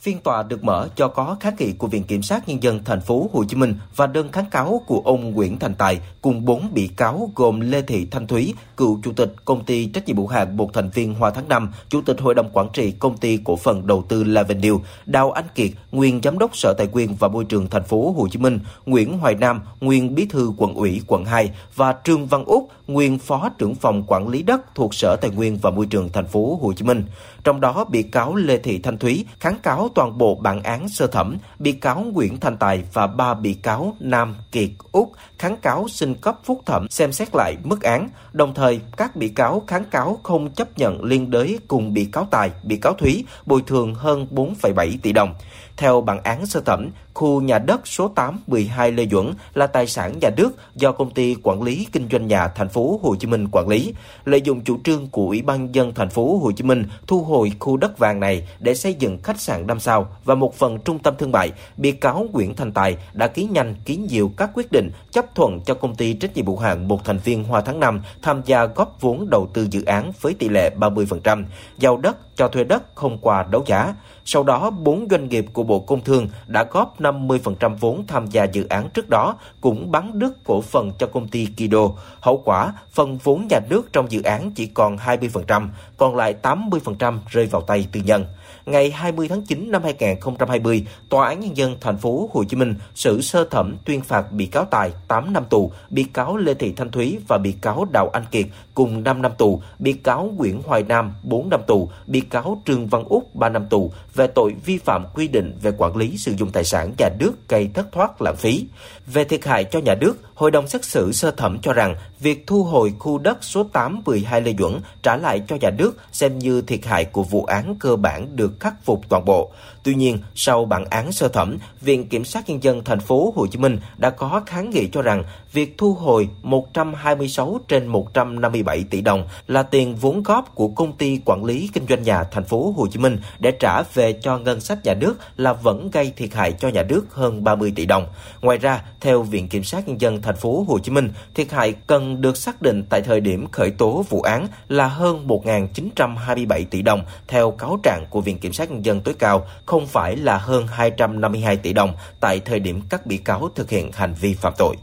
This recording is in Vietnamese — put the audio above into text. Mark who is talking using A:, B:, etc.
A: Phiên tòa được mở cho có kháng nghị của Viện Kiểm sát Nhân dân thành phố Hồ Chí Minh và đơn kháng cáo của ông Nguyễn Thành Tài cùng bốn bị cáo gồm Lê Thị Thanh Thúy, cựu chủ tịch công ty trách nhiệm hữu hạn một thành viên Hoa Tháng Năm, chủ tịch hội đồng quản trị công ty cổ phần đầu tư Lavendil, Đào Anh Kiệt, nguyên giám đốc Sở Tài nguyên và Môi trường thành phố Hồ Chí Minh, Nguyễn Hoài Nam, nguyên bí thư quận ủy quận 2 và Trương Văn Úc, nguyên phó trưởng phòng quản lý đất thuộc Sở Tài nguyên và Môi trường thành phố Hồ Chí Minh. Trong đó, bị cáo Lê Thị Thanh Thúy kháng cáo toàn bộ bản án sơ thẩm, bị cáo Nguyễn Thành Tài và ba bị cáo Nam, Kiệt, Úc kháng cáo xin cấp phúc thẩm xem xét lại mức án. Đồng thời, các bị cáo kháng cáo không chấp nhận liên đới cùng bị cáo Tài, bị cáo Thúy bồi thường hơn 4,7 tỷ đồng. Theo bản án sơ thẩm, khu nhà đất số 8 12 Lê Duẩn là tài sản nhà nước do công ty quản lý kinh doanh nhà thành phố Hồ Chí Minh quản lý. Lợi dụng chủ trương của Ủy ban dân thành phố Hồ Chí Minh thu hồi khu đất vàng này để xây dựng khách sạn 5 sao và một phần trung tâm thương mại, bị cáo Nguyễn Thành Tài đã ký nhanh ký nhiều các quyết định chấp thuận cho công ty trách nhiệm hữu hạn một thành viên Hoa Tháng 5 tham gia góp vốn đầu tư dự án với tỷ lệ 30%, giao đất cho thuê đất không qua đấu giá. Sau đó, bốn doanh nghiệp của Bộ Công Thương đã góp 50% vốn tham gia dự án trước đó, cũng bán đứt cổ phần cho công ty Kido. Hậu quả, phần vốn nhà nước trong dự án chỉ còn 20%, còn lại 80% rơi vào tay tư nhân. Ngày 20 tháng 9 năm 2020, Tòa án Nhân dân thành phố Hồ Chí Minh xử sơ thẩm tuyên phạt bị cáo Tài 8 năm tù, bị cáo Lê Thị Thanh Thúy và bị cáo Đào Anh Kiệt cùng 5 năm tù, bị cáo Nguyễn Hoài Nam 4 năm tù, bị cáo Trương Văn Úc 3 năm tù về tội vi phạm quy định về quản lý sử dụng tài sản nhà nước gây thất thoát lãng phí. Về thiệt hại cho nhà nước, Hội đồng xét xử sơ thẩm cho rằng việc thu hồi khu đất số 8 12 Lê Duẩn trả lại cho nhà nước xem như thiệt hại của vụ án cơ bản được khắc phục toàn bộ. Tuy nhiên, sau bản án sơ thẩm, Viện Kiểm sát Nhân dân thành phố Hồ Chí Minh đã có kháng nghị cho rằng việc thu hồi 126 trên 157 tỷ đồng là tiền vốn góp của công ty quản lý kinh doanh nhà thành phố Hồ Chí Minh để trả về cho ngân sách nhà nước là vẫn gây thiệt hại cho nhà nước hơn 30 tỷ đồng. Ngoài ra, theo Viện Kiểm sát Nhân dân thành phố Hồ Chí Minh, thiệt hại cần được xác định tại thời điểm khởi tố vụ án là hơn 1.927 tỷ đồng theo cáo trạng của Viện Kiểm sát Nhân dân tối cao, không phải là hơn 252 tỷ đồng tại thời điểm các bị cáo thực hiện hành vi phạm tội.